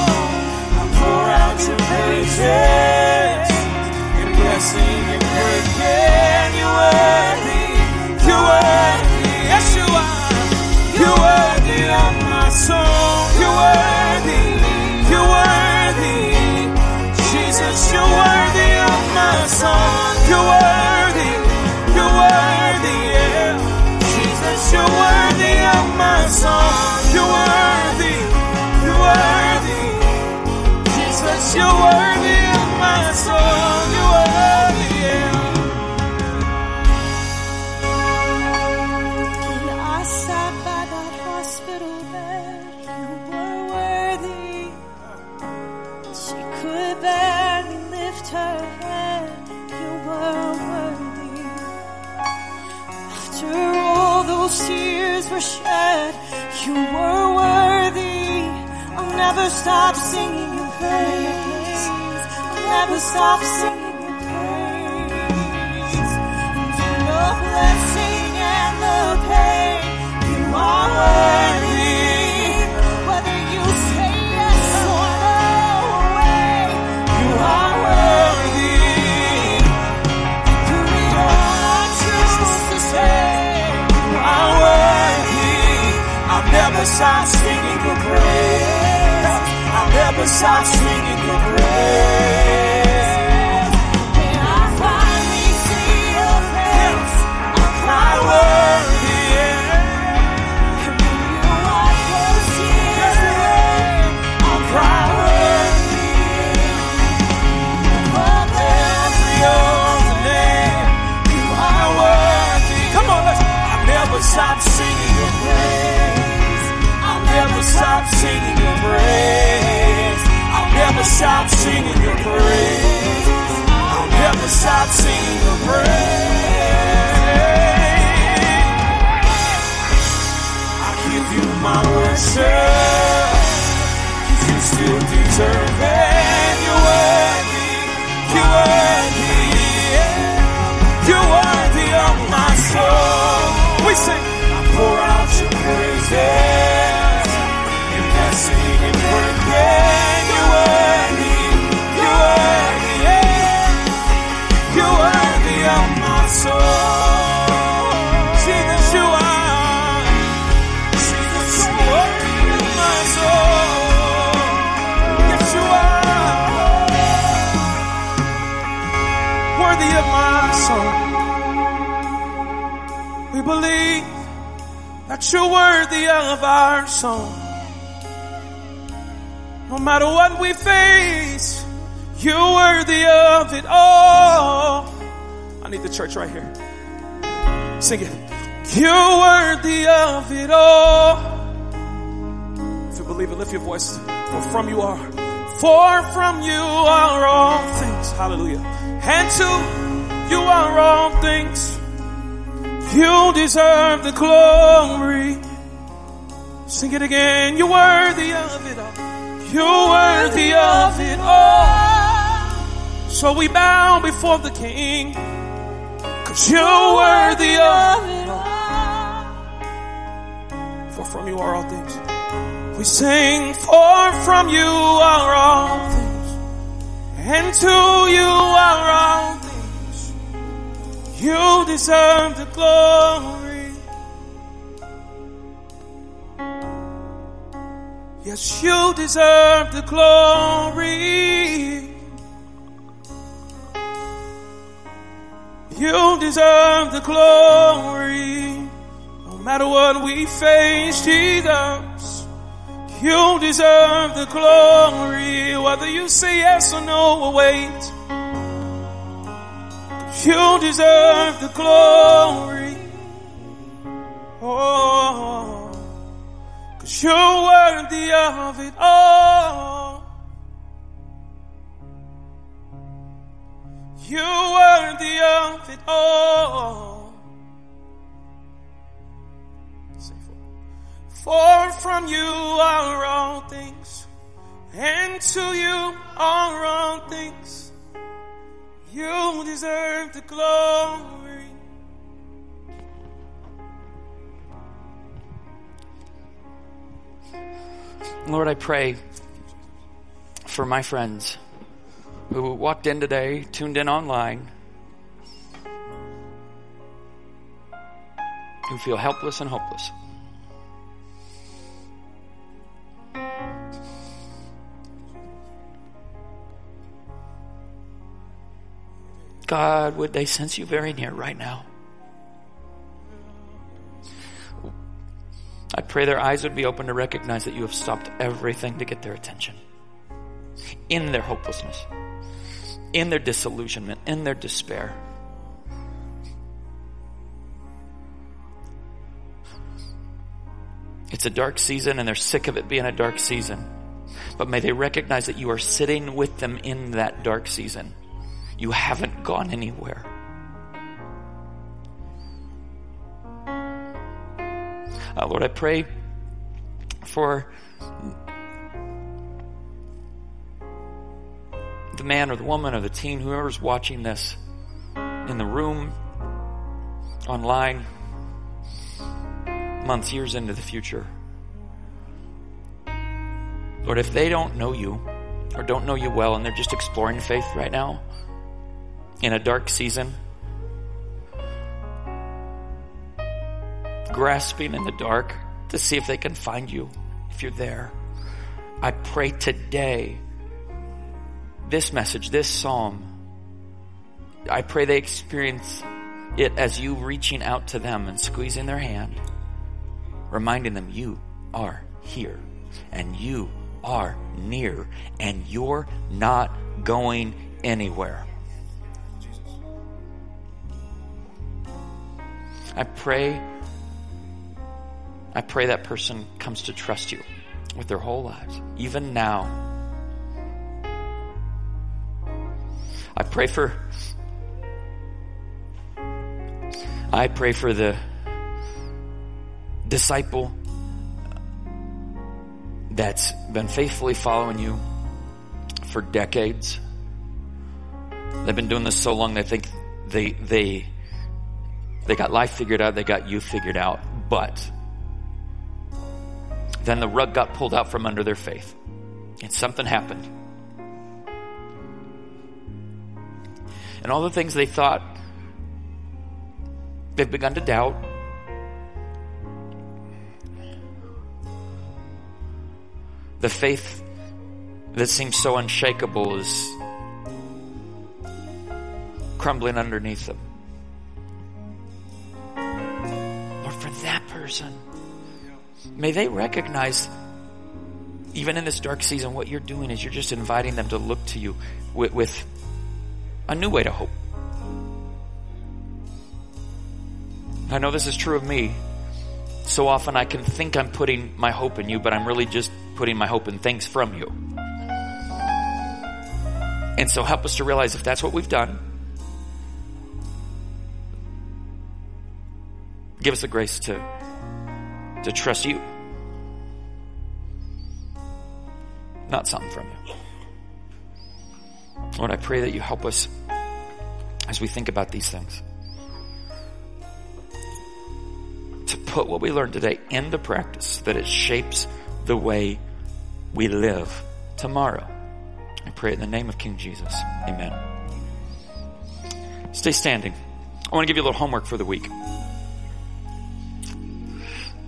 never stop singing your praise. I'll never stop singing your praise. Through the blessing and the pain, you are worthy. Whether you say yes or no way, you are worthy. Through it all, I choose to say, you are worthy. I'll never stop singing your praise. I'll never stop singing your praise. you are all things. You deserve the glory. Yes, you deserve the glory. You deserve the glory. No matter what we face, Jesus. You deserve the glory, whether you say yes or no or wait. You deserve the glory. Oh, cause you're worthy of it all. You're worthy of it all. For from you are all things, and to you are all things. You deserve the glory. Lord, I pray for my friends who walked in today, tuned in online, who feel helpless and hopeless. God, would they sense you very near right now? I pray their eyes would be open to recognize that you have stopped everything to get their attention. In their hopelessness, in their disillusionment, in their despair. It's a dark season and they're sick of it being a dark season. But may they recognize that you are sitting with them in that dark season. You haven't gone anywhere. Uh, Lord, I pray for the man or the woman or the teen, whoever's watching this in the room, online, months, years into the future. Lord, if they don't know you or don't know you well and they're just exploring faith right now in a dark season, grasping in the dark to see if they can find you, if you're there. I pray today, this message, this psalm, I pray they experience it as you reaching out to them and squeezing their hand, reminding them you are here and you are near and you're not going anywhere. I pray I pray that person comes to trust you with their whole lives, even now. I pray for I pray for the disciple that's been faithfully following you for decades. They've been doing this so long they think they they they got life figured out, they got you figured out, but then the rug got pulled out from under their faith. And something happened. And all the things they thought, they've begun to doubt. The faith that seems so unshakable is crumbling underneath them. Lord, for that person, may they recognize, even in this dark season, what you're doing is you're just inviting them to look to you with, with a new way to hope. I know this is true of me. So often I can think I'm putting my hope in you, but I'm really just putting my hope in things from you. And so help us to realize if that's what we've done, give us the grace to to trust you, not something from you. Lord, I pray that you help us as we think about these things put what we learned today into practice, that it shapes the way we live tomorrow. I pray in the name of King Jesus. Amen. Stay standing. I want to give you a little homework for the week.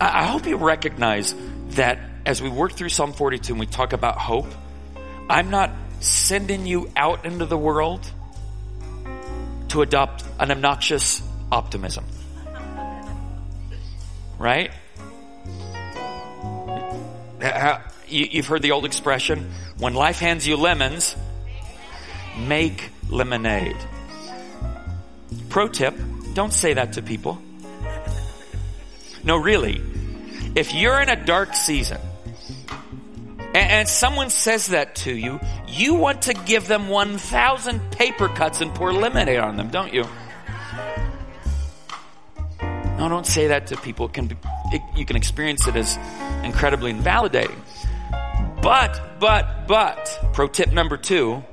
I hope you recognize that as we work through Psalm 42 and we talk about hope, I'm not sending you out into the world to adopt an obnoxious optimism. Right? You've heard the old expression, when life hands you lemons, make lemonade. Pro tip, don't say that to people. No, really. If you're in a dark season and, someone says that to you, you want to give them 1,000 paper cuts and pour lemonade on them, don't you? No, don't say that to people. It can be, it, you can experience it as incredibly invalidating. But, but, but, pro tip number two,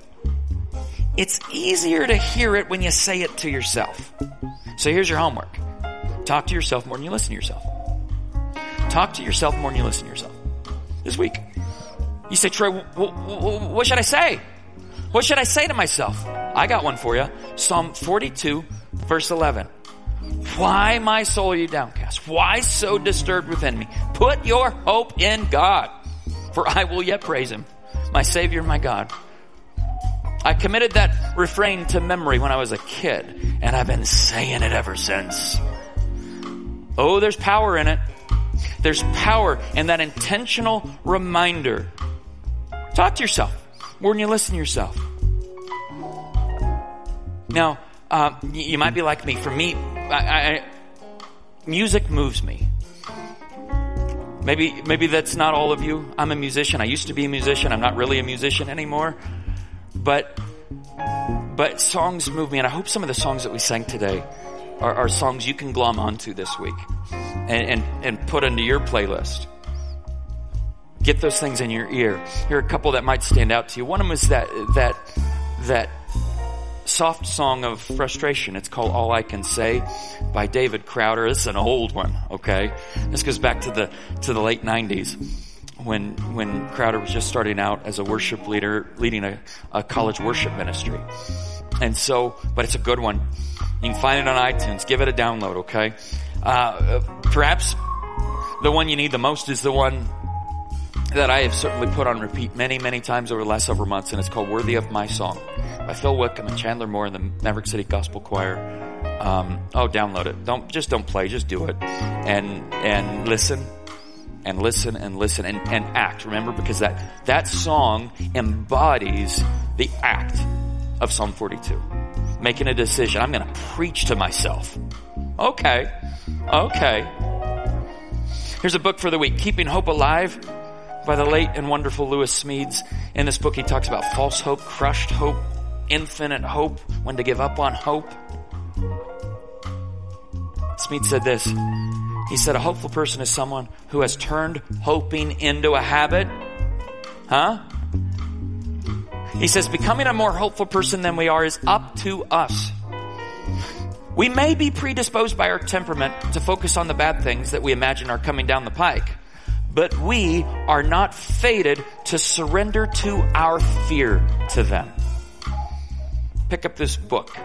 it's easier to hear it when you say it to yourself. So here's your homework. Talk to yourself more than you listen to yourself. Talk to yourself more than you listen to yourself this week. You say, Troy, w- w- what should I say? What should I say to myself? I got one for you. Psalm 42, verse 11. Why, my soul, are you downcast? Why so disturbed within me? Put your hope in God, for I will yet praise him, my Savior, my God. I committed that refrain to memory when I was a kid, and I've been saying it ever since. Oh, there's power in it. There's power in that intentional reminder. Talk to yourself more than you listen to yourself. Now, um, you might be like me. For me, I, I, music moves me. Maybe, maybe that's not all of you. I'm a musician. I used to be a musician. I'm not really a musician anymore. But, but songs move me, and I hope some of the songs that we sang today are, are songs you can glom onto this week and, and, and put into your playlist. Get those things in your ear. Here are a couple that might stand out to you. One of them is that, that, that soft song of frustration. It's called All I Can Say by David Crowder. This is an old one, okay? This goes back to the, to the late 90s when, when Crowder was just starting out as a worship leader, leading a, a college worship ministry. And so, but it's a good one. You can find it on iTunes. Give it a download, okay? Uh, perhaps the one you need the most is the one that I have certainly put on repeat many, many times over the last several months, and it's called Worthy of My Song by Phil Wickham and Chandler Moore and the Maverick City Gospel Choir. Um, oh, download it. Don't, just don't play, just do it. And, and listen and listen and listen and, and act. Remember, because that, that song embodies the act of Psalm 42. Making a decision. I'm to preach to myself. Okay. Okay. Here's a book for the week. Keeping Hope Alive by the late and wonderful Lewis Smedes. In this book, he talks about false hope, crushed hope, infinite hope, when to give up on hope. Smedes said this. He said, a hopeful person is someone who has turned hoping into a habit. Huh? He says, becoming a more hopeful person than we are is up to us. We may be predisposed by our temperament to focus on the bad things that we imagine are coming down the pike, but we are not fated to surrender to our fear to them. Pick up this book.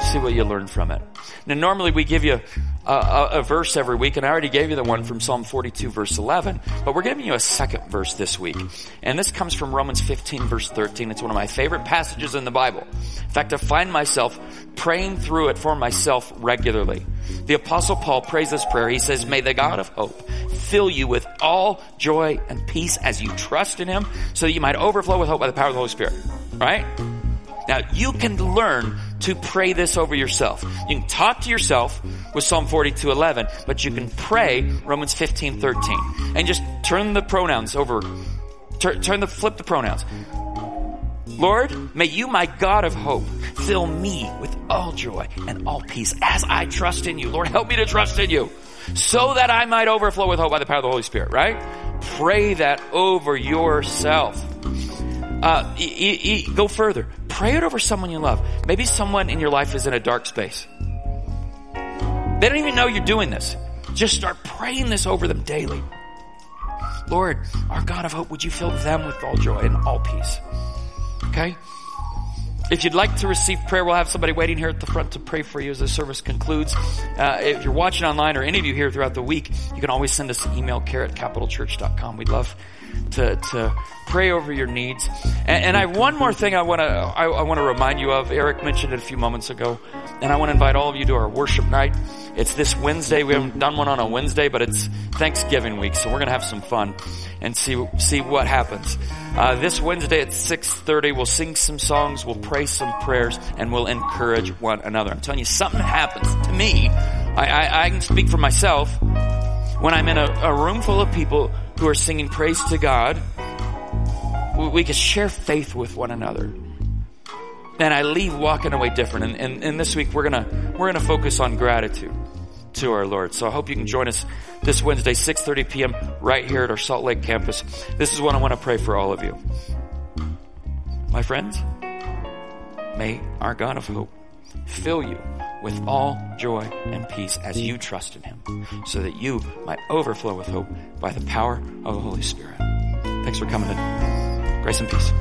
See what you learn from it. Now, normally we give you a, a, a, verse every week, and I already gave you the one from Psalm 42, verse 11, but we're giving you a second verse this week. And this comes from Romans 15, verse 13. It's one of my favorite passages in the Bible. In fact, I find myself praying through it for myself regularly. The Apostle Paul prays this prayer. He says, May the God of hope fill you with all joy and peace as you trust in Him, so that you might overflow with hope by the power of the Holy Spirit. Right? Now, you can learn to pray this over yourself. You can talk to yourself with Psalm 42, 11, but you can pray Romans 15, 13. And just turn the pronouns over. Turn, turn the, flip the pronouns. Lord, may you, my God of hope, fill me with all joy and all peace as I trust in you. Lord, help me to trust in you so that I might overflow with hope by the power of the Holy Spirit, right? Pray that over yourself. Uh, e- e- go further. Pray it over someone you love. Maybe someone in your life is in a dark space. They don't even know you're doing this. Just start praying this over them daily. Lord, our God of hope, would you fill them with all joy and all peace? Okay? If you'd like to receive prayer, we'll have somebody waiting here at the front to pray for you as the service concludes. Uh, if you're watching online or any of you here throughout the week, you can always send us an email, care at capitalchurch.com. We'd love to, to pray over your needs. And, and I one more thing I want to I, I want to remind you of. Eric mentioned it a few moments ago, and I want to invite all of you to our worship night. It's this Wednesday. We haven't done one on a Wednesday, but it's Thanksgiving week, so we're gonna have some fun and see see what happens. Uh, this Wednesday at six thirty, we'll sing some songs, we'll pray some prayers, and we'll encourage one another. I'm telling you, something happens to me. I, I, I can speak for myself when I'm in a, a room full of people who are singing praise to God. We, can share faith with one another and I leave walking away different. And, and, and, this week we're gonna we're gonna focus on gratitude to our Lord. So I hope you can join us this Wednesday, 6:30 p.m. right here at our Salt Lake campus. This is what I want to pray for all of you, my friends. May our God of hope fill you with all joy and peace as you trust in Him, so that you might overflow with hope by the power of the Holy Spirit. Thanks for coming in. Grace and peace.